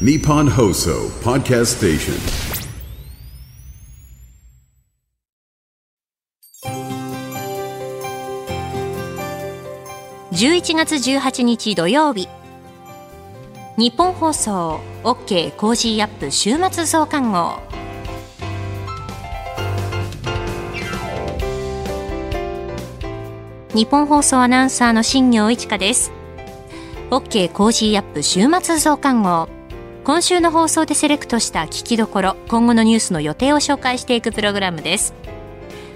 Nippon Hoso Podcast Station. 11月18日土曜日日本放送 OK コージーアップ週末増刊号日本放送アナウンサーの新業一華です OK Cozy up 週末増刊号今週の放送でセレクトした聞きどころ今後のニュースの予定を紹介していくプログラムです。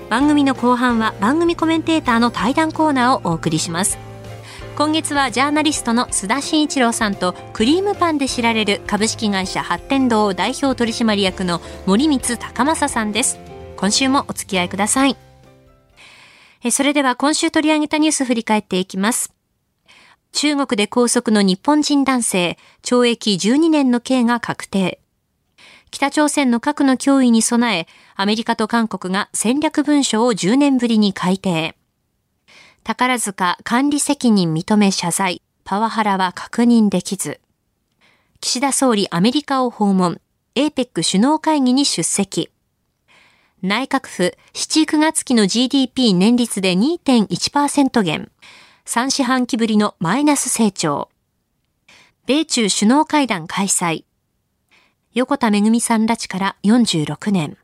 番組の後半は番組コメンテーターの対談コーナーをお送りします。今月はジャーナリストの須田慎一郎さんとクリームパンで知られる株式会社八天堂代表取締役の森光孝雅さんです。今週もお付き合いください。それでは今週取り上げたニュース振り返っていきます。中国で拘束の日本人男性、懲役12年の刑が確定。北朝鮮の核の脅威に備え、アメリカと韓国が戦略文書を10年ぶりに改定。宝塚管理責任認め謝罪、パワハラは確認できず。岸田総理アメリカを訪問、APEC 首脳会議に出席。内閣府7、9月期の GDP 年率で2.1%減。3四半期ぶりのマイナス成長。米中首脳会談開催。横田めぐみさん拉致から46年。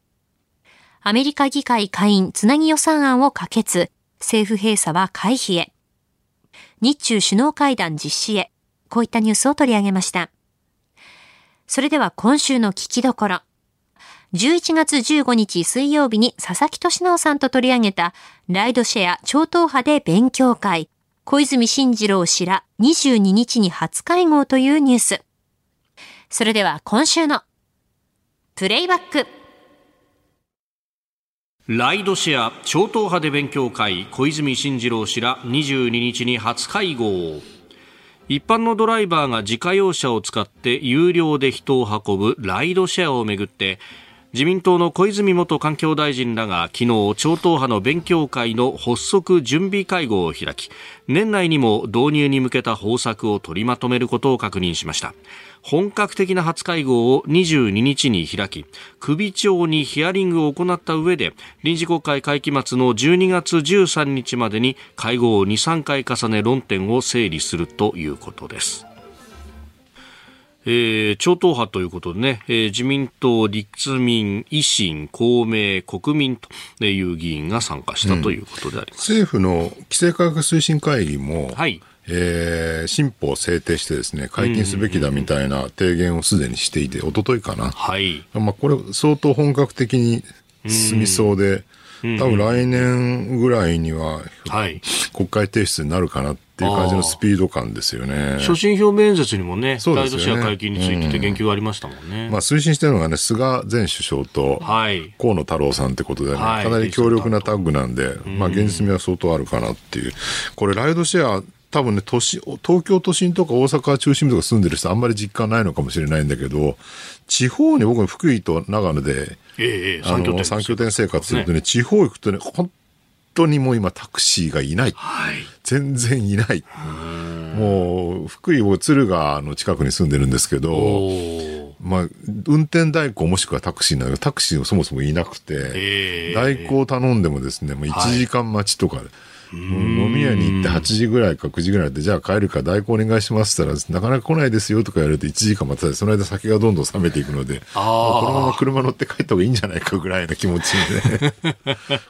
アメリカ議会下院つなぎ予算案を可決。政府閉鎖は回避へ。日中首脳会談実施へ。こういったニュースを取り上げました。それでは今週の聞きどころ。11月15日水曜日に佐々木俊直さんと取り上げたライドシェア超党派で勉強会小泉進次郎氏ら22日に初会合というニュース。それでは今週のプレイバック。ライドシェア超党派で勉強会小泉進次郎氏ら22日に初会合。一般のドライバーが自家用車を使って有料で人を運ぶライドシェアをめぐって自民党の小泉元環境大臣らが昨日超党派の勉強会の発足準備会合を開き年内にも導入に向けた方策を取りまとめることを確認しました。本格的な初会合を22日に開き首長にヒアリングを行った上で臨時国会会期末の12月13日までに会合を2、3回重ね論点を整理するということです。えー、超党派ということでね、えー、自民党、立民、維新、公明、国民という議員が参加したということであります。うん、政府の規制改革推進会議も、はい、えー、新法を制定してですね、解禁すべきだみたいな提言をすでにしていて、おとといかな。はい。まあ、これ相当本格的に進みそうで、多分来年ぐらいには、はい、国会提出になるかなっていう感じのスピード感ですよね。所信表明演説にもね、そうですね、ライドシェア解禁について言及がありましたもんね。うん、まあ推進してるのがね、菅前首相と河野太郎さんってことでね、はい、かなり強力なタッグなんで、まあ現実味は相当あるかなっていう。これライドシェア多分ね、都市、東京都心とか大阪中心部とか住んでる人あんまり実感ないのかもしれないんだけど、地方に僕福井と長野で、ええ、あの、三拠点生活するとね、地方行くとね、本当にもう今タクシーがいない。はい、全然いない。もう、福井を敦賀の近くに住んでるんですけど、まあ、運転代行もしくはタクシーなのタクシーもそもそもいなくて、代行頼んでもですね、もう1時間待ちとか、はい飲み屋に行って8時ぐらいか9時ぐらいで、じゃあ帰るか代行お願いしますって言ったら、なかなか来ないですよとか言われて1時間待たせて、その間酒がどんどん冷めていくので、このまま車乗って帰った方がいいんじゃないかぐらいな気持ちで、ね、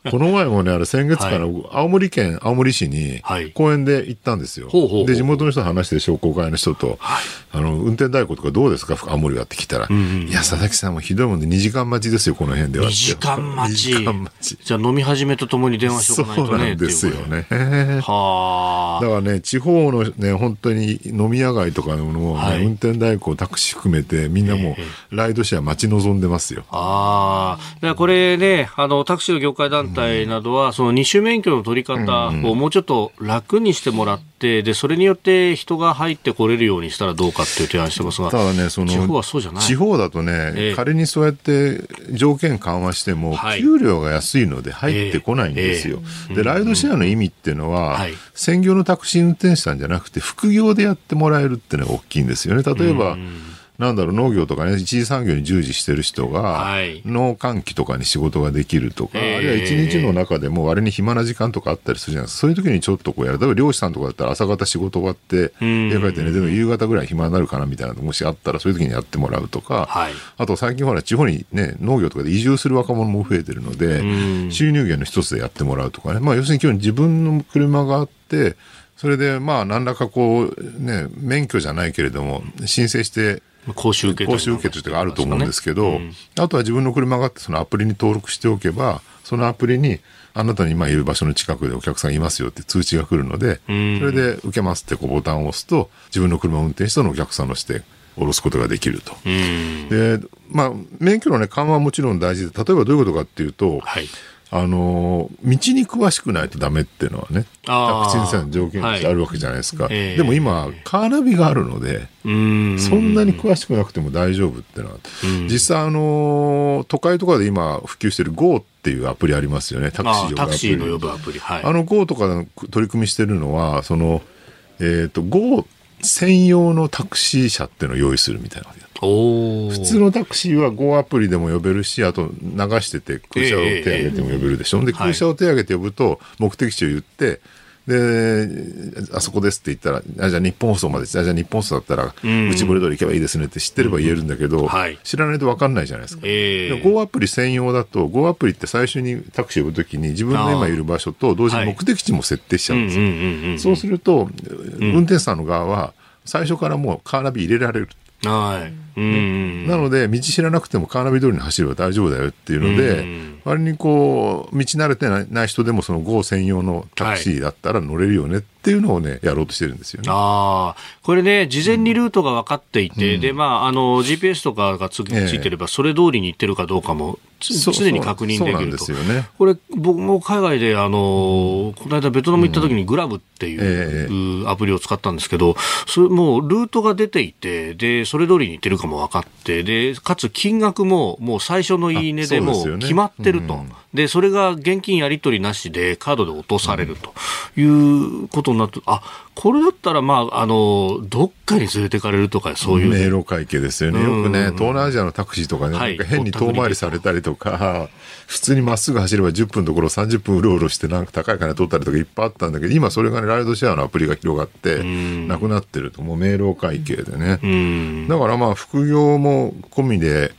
この前もね、あれ先月から青森県青森市に公園で行ったんですよ。はい、で、地元の人と話して商工会の人と、はい、あの、運転代行とかどうですか？青森はって聞いたら、うんうん、いや、佐々木さんもひどいもんで2時間待ちですよ、この辺では。2時間待ち。2時間待ち。じゃあ飲み始めとともに電話しとかないとね。そうなんですよね。はあ。だからね、地方のね、本当に飲み屋街とかのものをね、はい、運転代行、タクシー含めて、みんなもう、ライドシェア待ち望んでますよ。ああ。だからこれね、あの、タクシーの業界団体などは、うん、その二種免許の取り方をもうちょっと楽にしてもらって、で、それによって人が入ってこれるようにしたらどうかっていう提案してますが、ただね、その、地方はそうじゃない。地方だとね、えー、仮にそうやって条件緩和しても、給料が安いので入ってこないんですよ。えー、で、ライドシェアの意味っていうのは、はい、専業のタクシー運転手さんじゃなくて、副業でやってもらえるっていうのが大きいんですよね。例えば、なんだろう、農業とかね、一次産業に従事してる人が、はい、農閑期とかに仕事ができるとか、えー、あるいは一日の中でも割に暇な時間とかあったりするじゃないですか。そういう時にちょっとこうやる。例えば漁師さんとかだったら朝方仕事終わって、家帰って寝ても夕方ぐらい暇になるかなみたいなのもしあったら、そういう時にやってもらうとか、はい、あと最近ほら、地方にね、農業とかで移住する若者も増えてるので、収入源の一つでやってもらうとかね。まあ要するに今日自分の車があって、それでまあ何らかこうね、免許じゃないけれども、申請して、講習受け講習受けというのがあると思うんですけど、ねうん、あとは自分の車があってそのアプリに登録しておけば、そのアプリにあなたに今いる場所の近くでお客さんいますよって通知が来るので、それで受けますってこうボタンを押すと、自分の車を運転してのお客さんのして下ろすことができると。で、まあ、免許のね、緩和はもちろん大事で、例えばどういうことかっていうと、はいあの、道に詳しくないとダメっていうのはね、タクシー船の条件としてあるわけじゃないですか。はいえ。ー、でも今、カーナビがあるので、そんなに詳しくなくても大丈夫っていうのは、実際あの、都会とかで今普及してる GO っていうアプリありますよね、タクシータクシーの呼ぶアプリ。はい、あの GO とかの取り組みしてるのは、その、えっ、ー、と、GO 専用のタクシー車っていうのを用意するみたいな普通のタクシーは Go アプリでも呼べるし、あと流してて空車を手挙げても呼べるでしょ。えー、で、空車を手挙げて呼ぶと目的地を言って、で、あそこですって言ったら、あじゃあ日本放送まで、あじゃあ日本放送だったら、内堀通り行けばいいですねって知ってれば言えるんだけど、うんはい、知らないと分かんないじゃないですか。えー、Go アプリ専用だと、Go アプリって最初にタクシー呼ぶときに自分の今いる場所と同時に目的地も設定しちゃうんですよ。そうすると、運転手さんの側は、最初からもうカーナビ入れられる。はい。なので、道知らなくてもカーナビ通りに走れば大丈夫だよっていうので、割にこう、道慣れてない人でもその GO 専用のタクシーだったら乗れるよねっていうのをね、やろうとしてるんですよね。ああ、これね、事前にルートが分かっていて、うん、で、まあ、あの、GPS とかがついてれば、それ通りに行ってるかどうかも、常に確認できると。そうね、これ、僕も海外で、あの、この間ベトナム行った時にグラブっていうアプリを使ったんですけど、それもうルートが出ていて、で、それ通りに行ってるかも分かって、で、かつ金額ももう最初のいいねでもう決まってると。で、それが現金やり取りなしでカードで落とされるということになって、あ、これだったら、まあ、あの、どっかに連れてかれるとか、そういう。迷路会計ですよね。よくね、東南アジアのタクシーとかね、なんか変に遠回りされたりとか、普通にまっすぐ走れば10分のところ30分うろうろしてなんか高い金取ったりとかいっぱいあったんだけど、今それがね、ライドシェアのアプリが広がって、なくなってると、もう迷路会計でね。だからまあ、副業も込みで、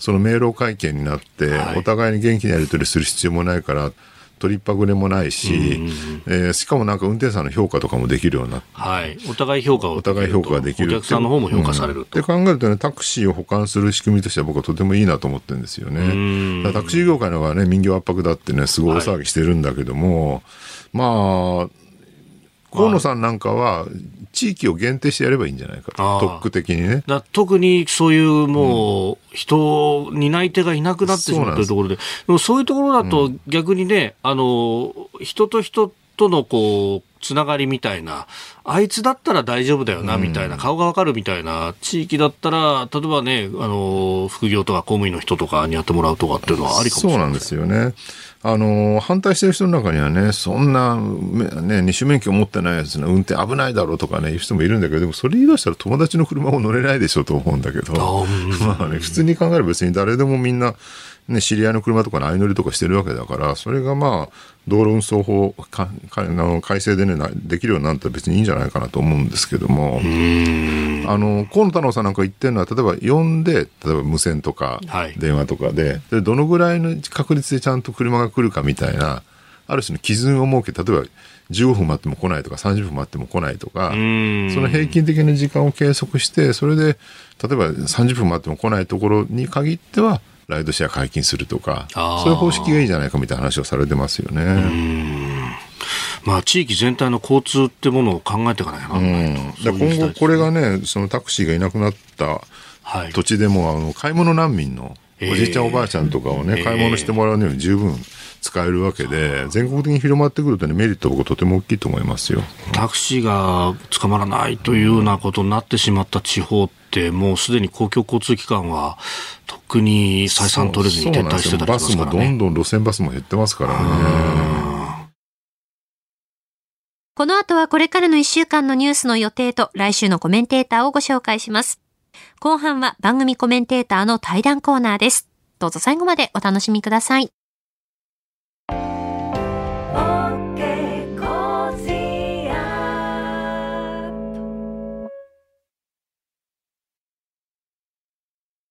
その迷路会計になって、お互いに元気にやり取りする必要もないから、取りっぱぐれもないし、うんえー、しかもなんか運転手さんの評価とかもできるようになって、はい、お互い評価をお互い評価ができるお客さんの方も評価されると、うん、考えるとねタクシーを保管する仕組みとしては僕はとてもいいなと思ってるんですよね。タクシー業界の方がね民業圧迫だってねすごい大騒ぎしてるんだけども、はい、まあ河野さんなんかは、地域を限定してやればいいんじゃないかと、特区的にね。特にそういうもう、人、担い手がいなくなってしまったところで、でもそういうところだと逆にね、あの、人と人とのこう、つながりみたいな、あいつだったら大丈夫だよな、みたいな、顔がわかるみたいな、地域だったら、例えばね、あの、副業とか公務員の人とかにやってもらうとかっていうのはありかもしれない、そうなんですよね。あの、反対してる人の中にはね、そんな、ね、二種免許持ってないやつの運転危ないだろうとかね、いう人もいるんだけど、でもそれ言い出したら友達の車も乗れないでしょと思うんだけど、まあね、普通に考えれば別に誰でもみんな、ね、知り合いの車とかの相乗りとかしてるわけだから、それがまあ、道路運送法かかの改正でね、できるようになったら別にいいんじゃないかなと思うんですけども、あの、河野太郎さんなんか言ってるのは、例えば呼んで、例えば無線とか、電話とかで、はい、で、どのぐらいの確率でちゃんと車が来るかみたいな、ある種の基準を設け例えば15分待っても来ないとか30分待っても来ないとか、その平均的な時間を計測して、それで、例えば30分待っても来ないところに限っては、ライドシェア解禁するとか、そういう方式がいいじゃないかみたいな話をされてますよね。まあ、地域全体の交通ってものを考えていかないと、うん、今後これがね、そのタクシーがいなくなった土地でも、あの買い物難民のおじいちゃん、おばあちゃんとかをね、買い物してもらうには十分使えるわけで、全国的に広まってくるとね、メリット僕とても大きいと思いますよ。タクシーが捕まらないというようなことになってしまった地方って、もうすでに公共交通機関は、とっくに採算取れずに撤退してたりしますからね。バスもどんどん路線バスも減ってますからね。この後はこれからの1週間のニュースの予定と来週のコメンテーターをご紹介します。後半は番組コメンテーターの対談コーナーです。どうぞ最後までお楽しみください。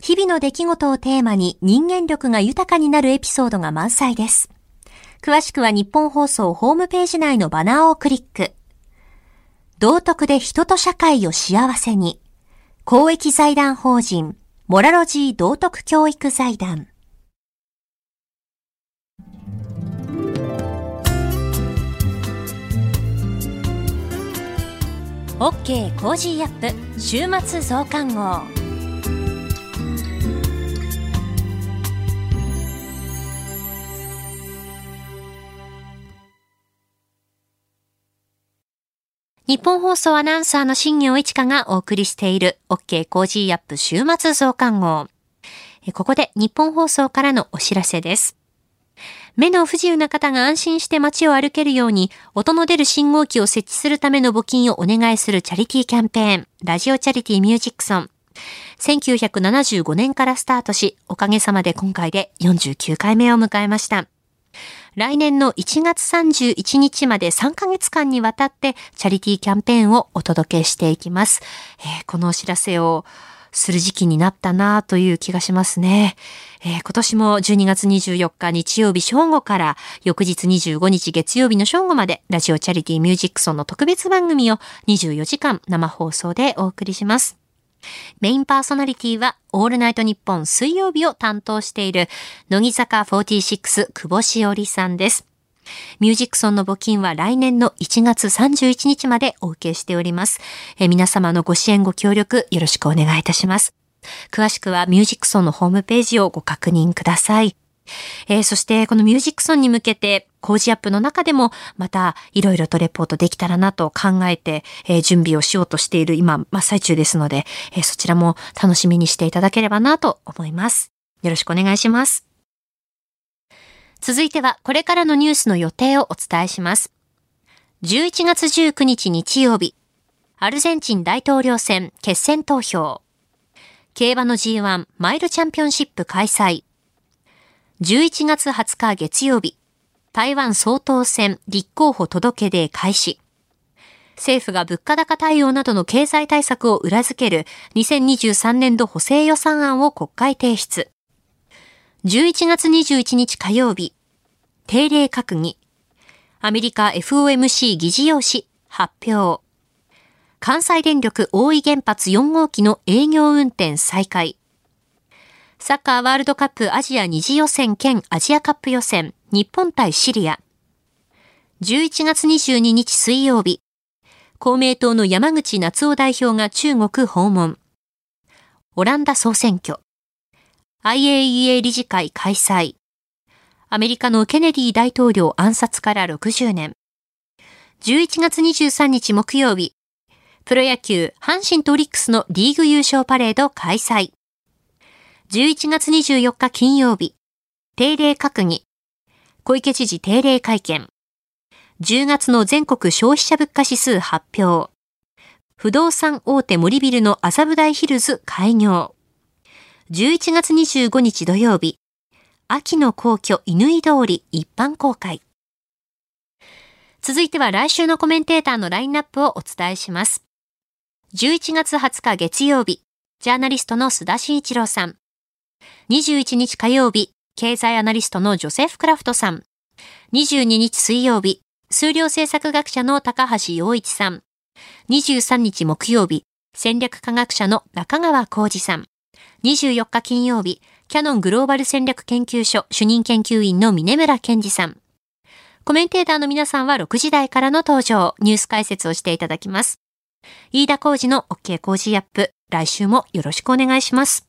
日々の出来事をテーマに人間力が豊かになるエピソードが満載です。詳しくは日本放送ホームページ内のバナーをクリック。道徳で人と社会を幸せに。公益財団法人、モラロジー道徳教育財団。OK Cozy up 週末増刊号。ニッポン放送アナウンサーの新行市佳がお送りしている OK Cozy up 週末増刊号。ここでニッポン放送からのお知らせです。目の不自由な方が安心して街を歩けるように音の出る信号機を設置するための募金をお願いするチャリティーキャンペーン、ラジオチャリティーミュージックソン。1975年からスタートし、おかげさまで今回で49回目を迎えました。来年の1月31日まで3ヶ月間にわたってチャリティーキャンペーンをお届けしていきます。えー、このお知らせをする時期になったなという気がしますね。えー、今年も12月24日日曜日正午から翌日25日月曜日の正午までラジオチャリティーミュージックソンの特別番組を24時間生放送でお送りします。メインパーソナリティは、オールナイトニッポン水曜日を担当している、乃木坂46久保しおりさんです。ミュージックソンの募金は来年の1月31日までお受けしております。え皆様のご支援ご協力よろしくお願いいたします。詳しくはミュージックソンのホームページをご確認ください。えー、そしてこのミュージックソンに向けて工事アップの中でもまたいろいろとレポートできたらなと考えて、えー、準備をしようとしている今真っ最中ですので、えー、そちらも楽しみにしていただければなと思います。よろしくお願いします。続いてはこれからのニュースの予定をお伝えします。11月19日日曜日、アルゼンチン大統領選決選投票。競馬の G1 マイルチャンピオンシップ開催。11月20日月曜日、台湾総統選立候補届出開始。政府が物価高対応などの経済対策を裏付ける2023年度補正予算案を国会提出。11月21日火曜日、定例閣議。アメリカ FOMC 議事要旨発表。関西電力大井原発4号機の営業運転再開。サッカーワールドカップアジア二次予選兼アジアカップ予選、日本対シリア。11月22日水曜日、公明党の山口夏夫代表が中国訪問。オランダ総選挙。IAEA 理事会開催。アメリカのケネディ大統領暗殺から60年。11月23日木曜日、プロ野球阪神とオリックスのリーグ優勝パレード開催。11月24日金曜日、定例閣議、小池知事定例会見、10月の全国消費者物価指数発表、不動産大手森ビルの麻布台ヒルズ開業、11月25日土曜日、秋の皇居乾通り一般公開。続いては来週のコメンテーターのラインナップをお伝えします。11月20日月曜日、ジャーナリストの須田慎一郎さん。21日火曜日、経済アナリストのジョセフ・クラフトさん。22日水曜日、数量政策学者の高橋洋一さん。23日木曜日、戦略科学者の中川浩二さん。24日金曜日、キャノングローバル戦略研究所主任研究員の峰村健二さん。コメンテーターの皆さんは6時台からの登場、ニュース解説をしていただきます。飯田浩司の OK Cozy up、来週もよろしくお願いします。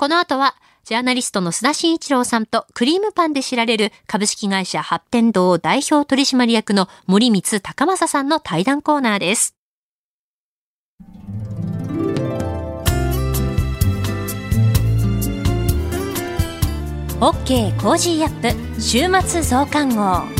この後は、ジャーナリストの須田慎一郎さんとクリームパンで知られる株式会社八天堂代表取締役の森光孝雅さんの対談コーナーです。OK Cozy up 週末増刊号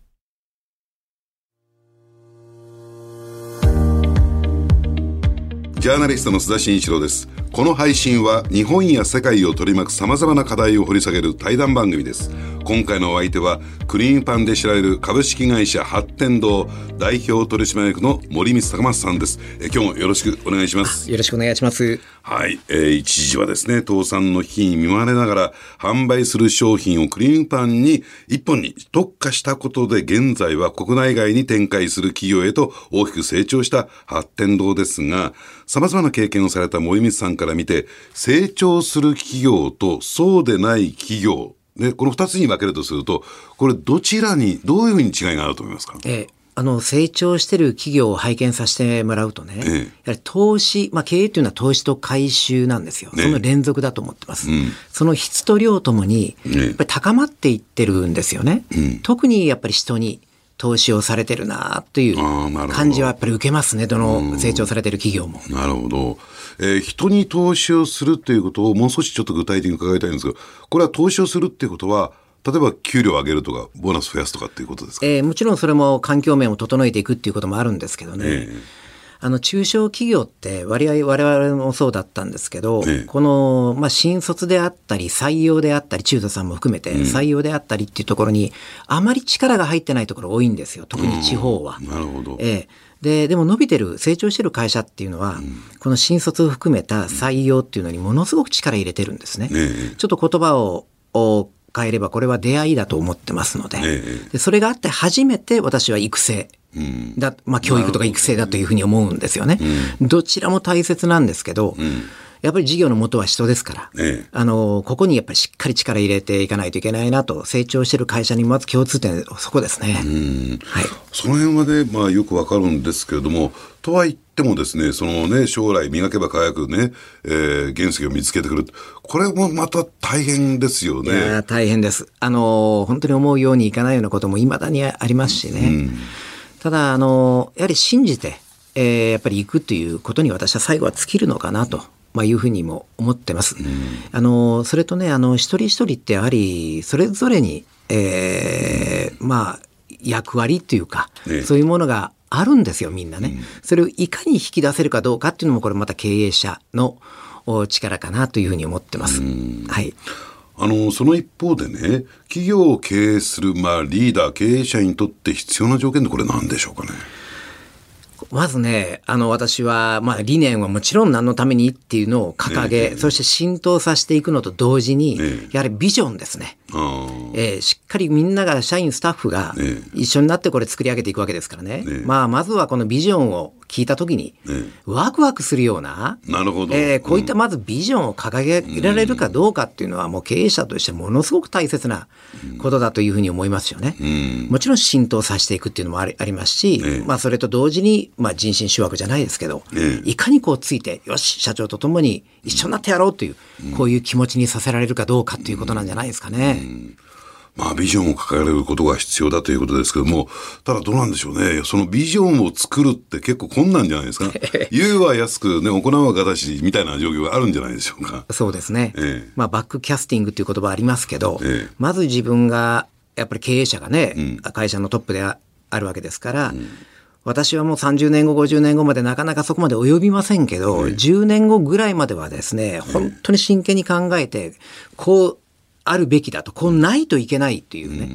ジャーナリストの須田慎一郎です。この配信は日本や世界を取り巻く様々な課題を掘り下げる対談番組です。今回のお相手は、クリーンパンで知られる株式会社発展堂代表取締役の森光高松さんです。え今日もよろしくお願いします。よろしくお願いします。はい。えー、一時はですね、倒産の危機に見舞われながら、販売する商品をクリーンパンに一本に特化したことで、現在は国内外に展開する企業へと大きく成長した発展堂ですが、様々な経験をされた森光さんから見て、成長する企業とそうでない企業、ね、この二つに分けるとすると、これどちらに、どういうふうに違いがあると思いますか？ええあの成長してる企業を拝見させてもらうとね、ええ、やはり投資、まあ、経営というのは投資と回収なんですよ、ね、その連続だと思ってます、うん、その質と量ともに、やっぱり高まっていってるんですよね、うん、特にやっぱり人に投資をされてるなという感じはやっぱり受けますね、どの成長されてる企業も。なるほど。えー、人に投資をするっていうことをもう少しちょっと具体的に伺いたいんですが、これは投資をするっていうことは、例えば給料を上げるとか、ボーナス増やすとかっていうことですか、えー、もちろんそれも環境面を整えていくっていうこともあるんですけどね。えーあの中小企業って割合我々もそうだったんですけど、ええ、この、まあ、新卒であったり採用であったり中途さんも含めて採用であったりっていうところにあまり力が入ってないところ多いんですよ特に地方は。なるほど、ええ。で、でも伸びてる、成長してる会社っていうのは、うん、この新卒を含めた採用っていうのにものすごく力入れてるんですね。ねちょっと言葉を変えればこれは出会いだと思ってますのでね、でそれがあって初めて私は育成。だまあ、教育とか育成だというふうに思うんですよね。うん、どちらも大切なんですけど、うんやっぱり事業の元は人ですから、ええ、あの、ここにやっぱりしっかり力入れていかないといけないなと、成長している会社にまず共通点、そこですね。はい。その辺はね、まあよくわかるんですけれども、とは言ってもですね、そのね、将来磨けば輝くね、えー、原石を見つけてくる。これもまた大変ですよね。いや大変です。あの、本当に思うようにいかないようなことも未だにありますしね。うん、ただ、あの、やはり信じて、えー、やっぱり行くということに私は最後は尽きるのかなと。まあ、いうふうにも思ってます。うん、あのそれとねあの一人一人ってやはりそれぞれに、えー、まあ役割っていうか、ね、そういうものがあるんですよみんなね、うん、それをいかに引き出せるかどうかっていうのもこれまた経営者の力かなというふうに思ってます。はいあのその一方でね企業を経営する、まあ、リーダー経営者にとって必要な条件ってこれ何でしょうかね？まずね、あの、私は、まあ、理念はもちろん何のためにっていうのを掲げ、そして浸透させていくのと同時に、やはりビジョンですね。えー、しっかりみんなが、社員、スタッフが一緒になってこれ作り上げていくわけですからね。ねまあ、まずはこのビジョンを聞いたときに、ワクワクするような、なるほど。えー、こういったまずビジョンを掲げられるかどうかっていうのは、もう経営者としてものすごく大切なことだというふうに思いますよね。もちろん浸透させていくっていうのもありありますし、まあ、それと同時に、まあ、人心掌握じゃないですけど、いかにこうついて、よし、社長と共に一緒になってやろうという、こういう気持ちにさせられるかどうかっていうことなんじゃないですかね。まあ、ビジョンを掲げることが必要だということですけども、ただどうなんでしょうね。そのビジョンを作るって結構困難じゃないですか。言うは安くね、行うは形みたいな状況があるんじゃないでしょうか。そうですね。ええ、まあ、バックキャスティングっていう言葉ありますけど、え、まず自分が、やっぱり経営者がね、うん、会社のトップであるわけですから、うん私はもう30年後、50年後までなかなかそこまで及びませんけど、10年後ぐらいまではですね、本当に真剣に考えて、こうあるべきだと、こうないといけないっていうね、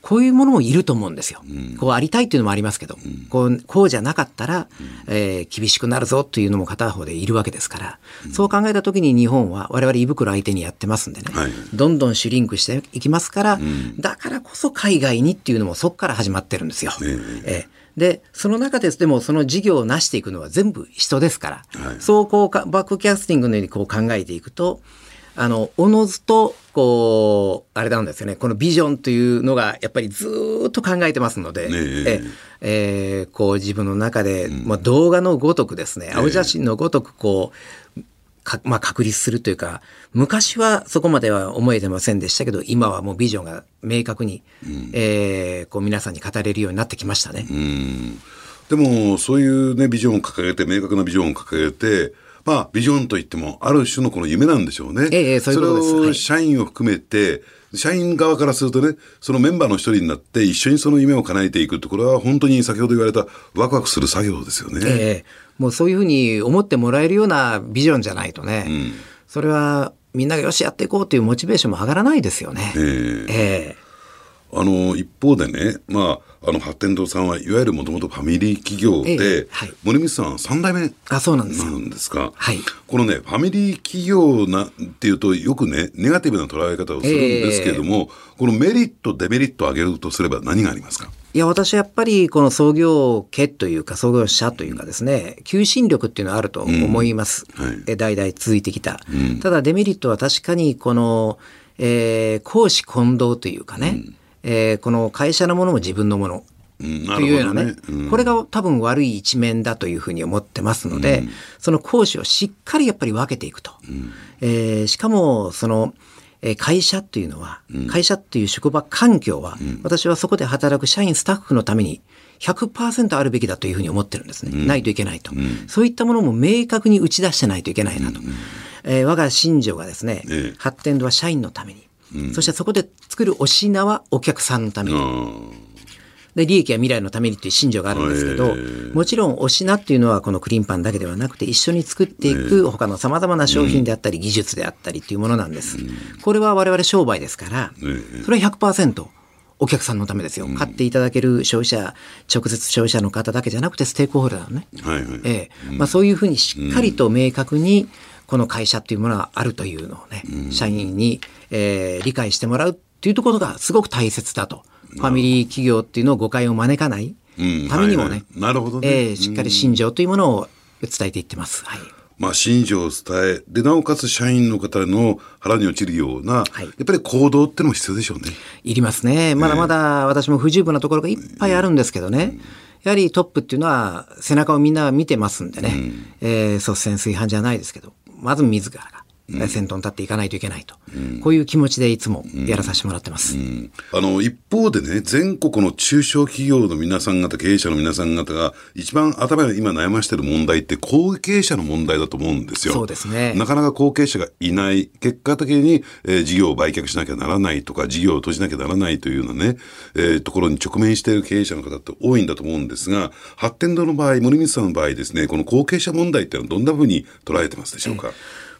こういうものもいると思うんですよ。こうありたいっていうのもありますけど、こうこうじゃなかったら、えー、厳しくなるぞというのも片方でいるわけですから、そう考えた時に日本は我々胃袋相手にやってますんでね、はい、どんどんシュリンクしていきますから、だからこそ海外にっていうのもそこから始まってるんですよ。えーで、その中ででもその事業を成していくのは全部人ですから、はい、そうこうバックキャスティングのようにこう考えていくと、あの、おのずと、こう、あれなんですよね、このビジョンというのが、やっぱりずっと考えてますので、ね、え。えー、こう自分の中で、うん、まあ、動画のごとくですね、青写真のごとく、こう、かまあ、確立するというか昔はそこまでは思えてませんでしたけど今はもうビジョンが明確に、うん、えー、こう皆さんに語れるようになってきましたね。でもそういう、ね、ビジョンを掲げて明確なビジョンを掲げてまあ、ビジョンといっても、ある種のこの夢なんでしょうね。ええ、そういうことです。それを社員を含めて、社員側からするとね、そのメンバーの一人になって、一緒にその夢を叶えていくって、これは本当に先ほど言われた、ワクワクする作業ですよね。ええ、もうそういうふうに思ってもらえるようなビジョンじゃないとね、うん、それはみんながよしやっていこうというモチベーションも上がらないですよね。ええええあの一方でね、まあ、あの発展堂さんはいわゆるもともとファミリー企業で、ええはい、森光さん3代目あそうなんです。なんですか、はい、このねファミリー企業なっていうとよくねネガティブな捉え方をするんですけれども、え、このメリットデメリットを挙げるとすれば何がありますか？いや私やっぱりこの創業家というか創業者というかですね求心力っていうのはあると思います、うん。はい、代々続いてきた、うん、ただデメリットは確かにこの、えー、公私混同というかね、うんえー、この会社のものも自分のもの。というようなね、ね。うん、これが多分悪い一面だというふうに思ってますので、うん、その講師をしっかりやっぱり分けていくと。うん、えー、しかもその会社っていうのは、会社っていう職場環境は、私はそこで働く社員スタッフのために100%あるべきだというふうに思ってるんですね。ないといけないと、そういったものも明確に打ち出してないといけないなと。えー、我が信条がですね、発展度は社員のために、そしてそこで作るお品はお客さんのために。で利益は未来のためにという信条があるんですけど、もちろんお品っていうのはこのクリーンパンだけではなくて一緒に作っていく他のさまざまな商品であったり技術であったりっていうものなんです。これは我々商売ですから、それは100%お客さんのためですよ。買っていただける消費者、直接消費者の方だけじゃなくてステークホルダーのね。はいはい、ええ。まあ、そういうふうにしっかりと明確にこの会社っていうものがあるというのをね、社員に、えー、理解してもらうっていうところがすごく大切だと。ファミリー企業っていうのを誤解を招かないためにもね、なるほどね、えー、しっかり信条というものを伝えていってます。はい。まあ、信条を伝え、で、なおかつ社員の方の腹に落ちるような、はい、やっぱり行動ってのも必要でしょうね。いりますね。まだまだ私も不十分なところがいっぱいあるんですけどね。やはりトップっていうのは背中をみんな見てますんでね、うん、えー、率先垂範じゃないですけど、まず自ら。が先頭に立っていかないといけないと、うん、こういう気持ちでいつもやらさせてもらってます、うんうん、あの一方でね、全国の中小企業の皆さん方、経営者の皆さん方が、一番頭に今悩ましている問題って、後継者の問題だと思うんですよ。そうですね。なかなか後継者がいない、結果的に、えー、事業を売却しなきゃならないとか、事業を閉じなきゃならないというようなね、えー、ところに直面している経営者の方って多いんだと思うんですが、発展堂の場合、森光さんの場合ですね、この後継者問題っていうのはどんなふうに捉えてますでしょうか？えー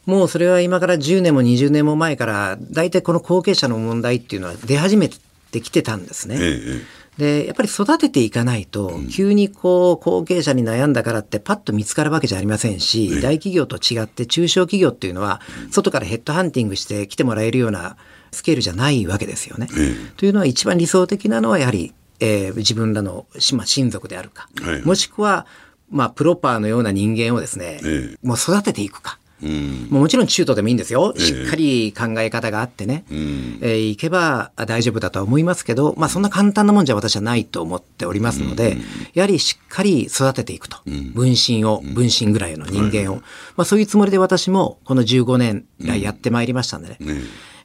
もうそれは今から10年も20年も前から大体この後継者の問題っていうのは出始めてきてたんですね。ええでやっぱり育てていかないと、急にこう後継者に悩んだからってパッと見つかるわけじゃありませんし、大企業と違って中小企業っていうのは、外からヘッドハンティングして来てもらえるようなスケールじゃないわけですよね。というのは一番理想的なのはやはり、えー、自分らの、まあ、親族であるか、もしくは、まあ、プロパーのような人間をですね、もう育てていくか。うん、もちろん中途でもいいんですよ。しっかり考え方があってね、えー、えー、いけば大丈夫だとは思いますけど、まあそんな簡単なもんじゃ私はないと思っておりますので、うん、やはりしっかり育てていくと。分身を、分身ぐらいの人間を。まあそういうつもりで私もこの15年来やってまいりましたんでね。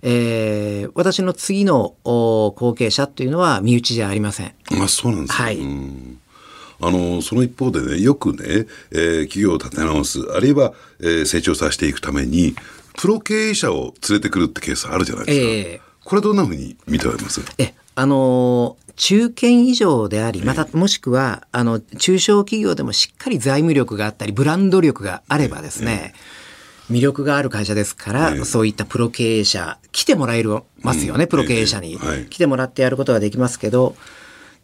えー、私の次の後継者というのは身内じゃありません。あそうなんですね。はい。あのその一方でねよくね、えー、企業を立て直すあるいは、えー、成長させていくためにプロ経営者を連れてくるってケースあるじゃないですか。えー、これどんなふうに見ております？えあの中堅以上であり、またもしくは、あの、中小企業でもしっかり財務力があったり、ブランド力があればですね、魅力がある会社ですから、そういったプロ経営者、来てもらえますよね、プロ経営者に、来てもらってやることができますけど、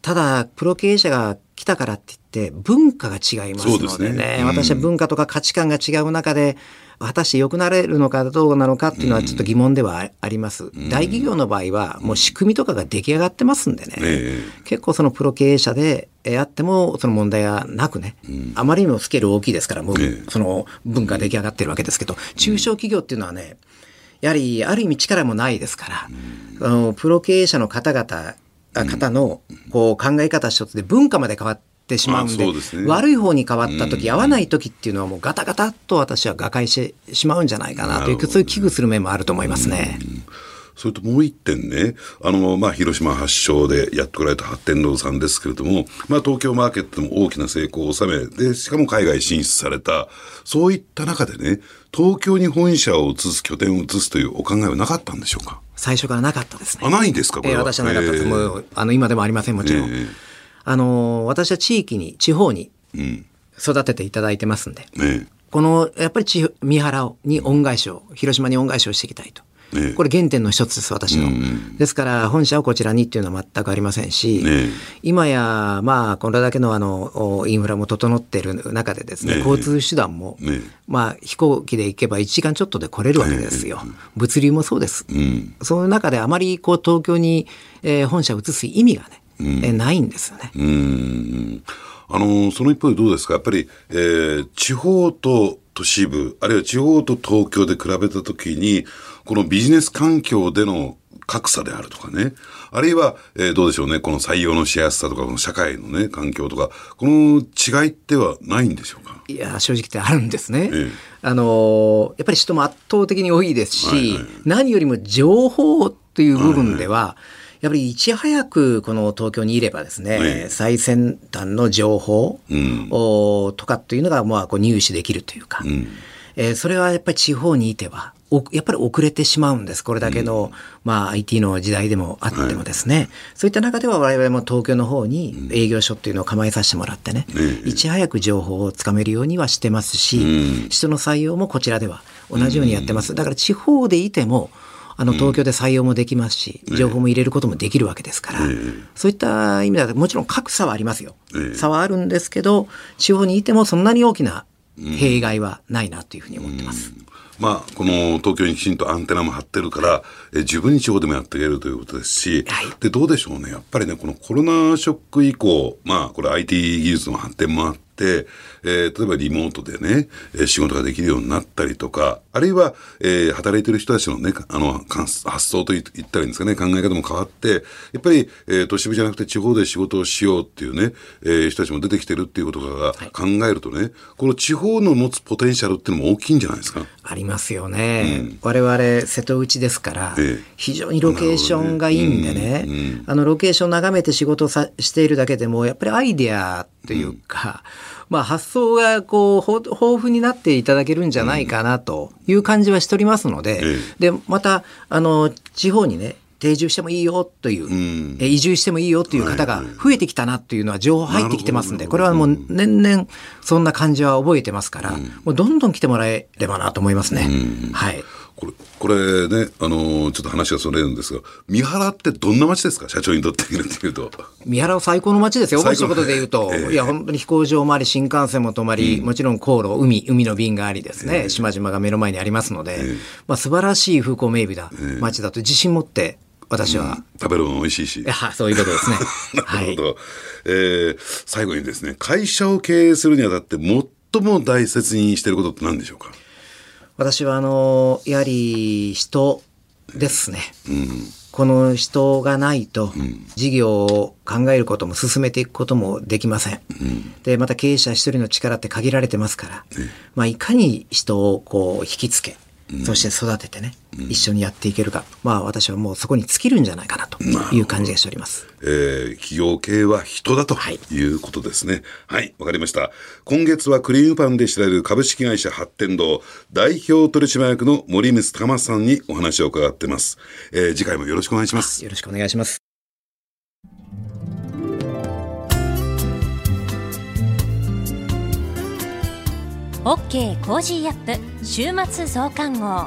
ただ、プロ経営者が来たからって言って、文化が違いますのでね、でね。うん、私は文化とか価値観が違う中で、果たして良くなれるのかどうなのかっていうのはちょっと疑問ではあります。うん、大企業の場合はもう仕組みとかが出来上がってますんでね、結構そのプロ経営者であってもその問題はなくね、うん、あまりにもスケール大きいですからもうその文化出来上がってるわけですけど、中小企業っていうのはね、やはりある意味力もないですから、あのプロ経営者の方々方のこう考え方一つで文化まで変わってしまうんで、ね、悪い方に変わった時、合わない時っていうのはもうガタガタと私は瓦解してしまうんじゃないかなという、そういう危惧する面もあると思いますね。それともう一点ね、あの、まあ、広島発祥でやってこられた発展堂さんですけれども、まあ、東京マーケットでも大きな成功を収め、で、しかも海外進出された、そういった中でね、東京に本社を移す、拠点を移すというお考えはなかったんでしょうか？最初からなかったですね。あ、ないんですかこれは。えー、私はなかったです。えー、もう、あの、今でもありません、もちろん。えー、あの、私は地域に、地方に育てていただいてますんで、うん、この、やっぱり地三原に恩返しを、広島に恩返しをしていきたいと。これ原点の一つです、私の。ですから、本社をこちらにっていうのは全くありませんし、今や、まあ、これだけのあのインフラも整っている中でですね、交通手段も、まあ、飛行機で行けば1時間ちょっとで来れるわけですよ。物流もそうです。そういう中であまりこう東京に、えー、本社を移す意味がね、えないんですよね。あのその一方でどうですか？やっぱり、えー、地方と都市部、あるいは地方と東京で比べたときに、このビジネス環境での格差であるとかね、あるいは、えー、どうでしょうね、この採用のしやすさとか、この社会のね、環境とか、この違いってはないんでしょうか？いや、正直言ってあるんですね。ええ、あのやっぱり人も圧倒的に多いですし、はいはい、何よりも情報という部分では、はいはい。やっぱりいち早くこの東京にいればですね、はい、最先端の情報、うん、とかっていうのがまあこう入手できるというか、うん、えー、それはやっぱり地方にいてはやっぱり遅れてしまうんです。これだけの、うん、まあ IT の時代でもあってもですね、はい、そういった中では我々も東京の方に営業所っていうのを構えさせてもらってね、うん、いち早く情報をつかめるようにはしてますし、うん、人の採用もこちらでは同じようにやってます。だから地方でいても、あの東京で採用もできますし、情報も入れることもできるわけですから、そういった意味ではもちろん格差はありますよ、差はあるんですけど地方にいてもそんなに大きな弊害はないなというふうに思ってます。まあ、この東京にきちんとアンテナも張ってるから、え自分に地方でもやっていけるということですし、はい、で、どうでしょうね。やっぱりね、このコロナショック以降、まあ、これ IT 技術の発展もあって、えー、例えばリモートでね、えー、仕事ができるようになったりとか、あるいは、えー、働いてる人たちのね、あの、発想と言ったらいいんですかね、考え方も変わって、やっぱり、えー、都市部じゃなくて地方で仕事をしようっていうね、えー、人たちも出てきてるっていうことが考えるとね、はい、この地方の持つポテンシャルっていうのも大きいんじゃないですか？ありますよね。うん、我々、瀬戸内ですから、えー、非常にロケーションがいいんでね、うんうん、あの、ロケーションを眺めて仕事さしているだけでも、やっぱりアイデアというか、まあ、発想がこう豊富になっていただけるんじゃないかなという感じはしておりますので、でまたあの地方にね定住してもいいよという、うん、移住してもいいよという方が増えてきたなというのは情報入ってきてますんで、これはもう年々そんな感じは覚えてますから、うん、もうどんどん来てもらえればなと思いますね。うん、はい。これ、これね、あのー、ちょっと話がそれるんですが、三原ってどんな街ですか？社長にとってみると。いうと。三原は最高の街ですよ。そういうことで言うと、えー、いや、本当に飛行場もあり、新幹線も止まり、うん、もちろん航路、海、海の便がありですね、えー、島々が目の前にありますので、えー、まあ素晴らしい風光明媚な街だと自信持って私は、うん、食べるの美味しいし。はそういうことですね。なるほど。はい、えー、最後にですね、会社を経営するにあたって最も大切にしていることって何でしょうか？私はあのやはり人ですね、うん、この人がないと事業を考えることも進めていくこともできません。うん、でまた経営者一人の力って限られてますから、まあ、いかに人をこう引きつけそして育ててね、うん、一緒にやっていけるか、まあ私はもうそこに尽きるんじゃないかなという感じがしております。えー、企業経営は人だということですね。はい、わ、はい、かりました。今月はクリームパンで知られる株式会社八天堂代表取締役の森光孝雅さんにお話を伺ってます。えー、次回もよろしくお願いします。よろしくお願いします。OK Cozy up 週末増刊号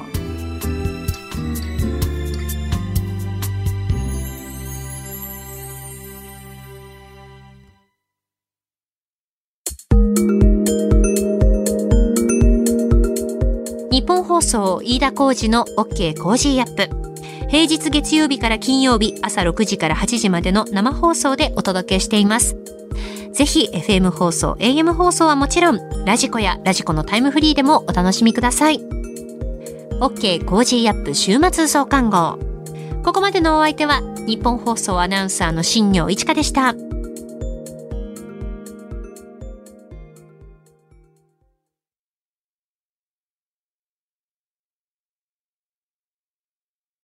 ニッポン放送飯田浩司の OK Cozy up 平日月曜日から金曜日朝6時から8時までの生放送でお届けしています。ぜひ FM 放送、AM 放送はもちろん、ラジコやラジコのタイムフリーでもお楽しみください。OK Cozy up 週末増刊号。ここまでのお相手は、ニッポン放送アナウンサーの新行市佳でした。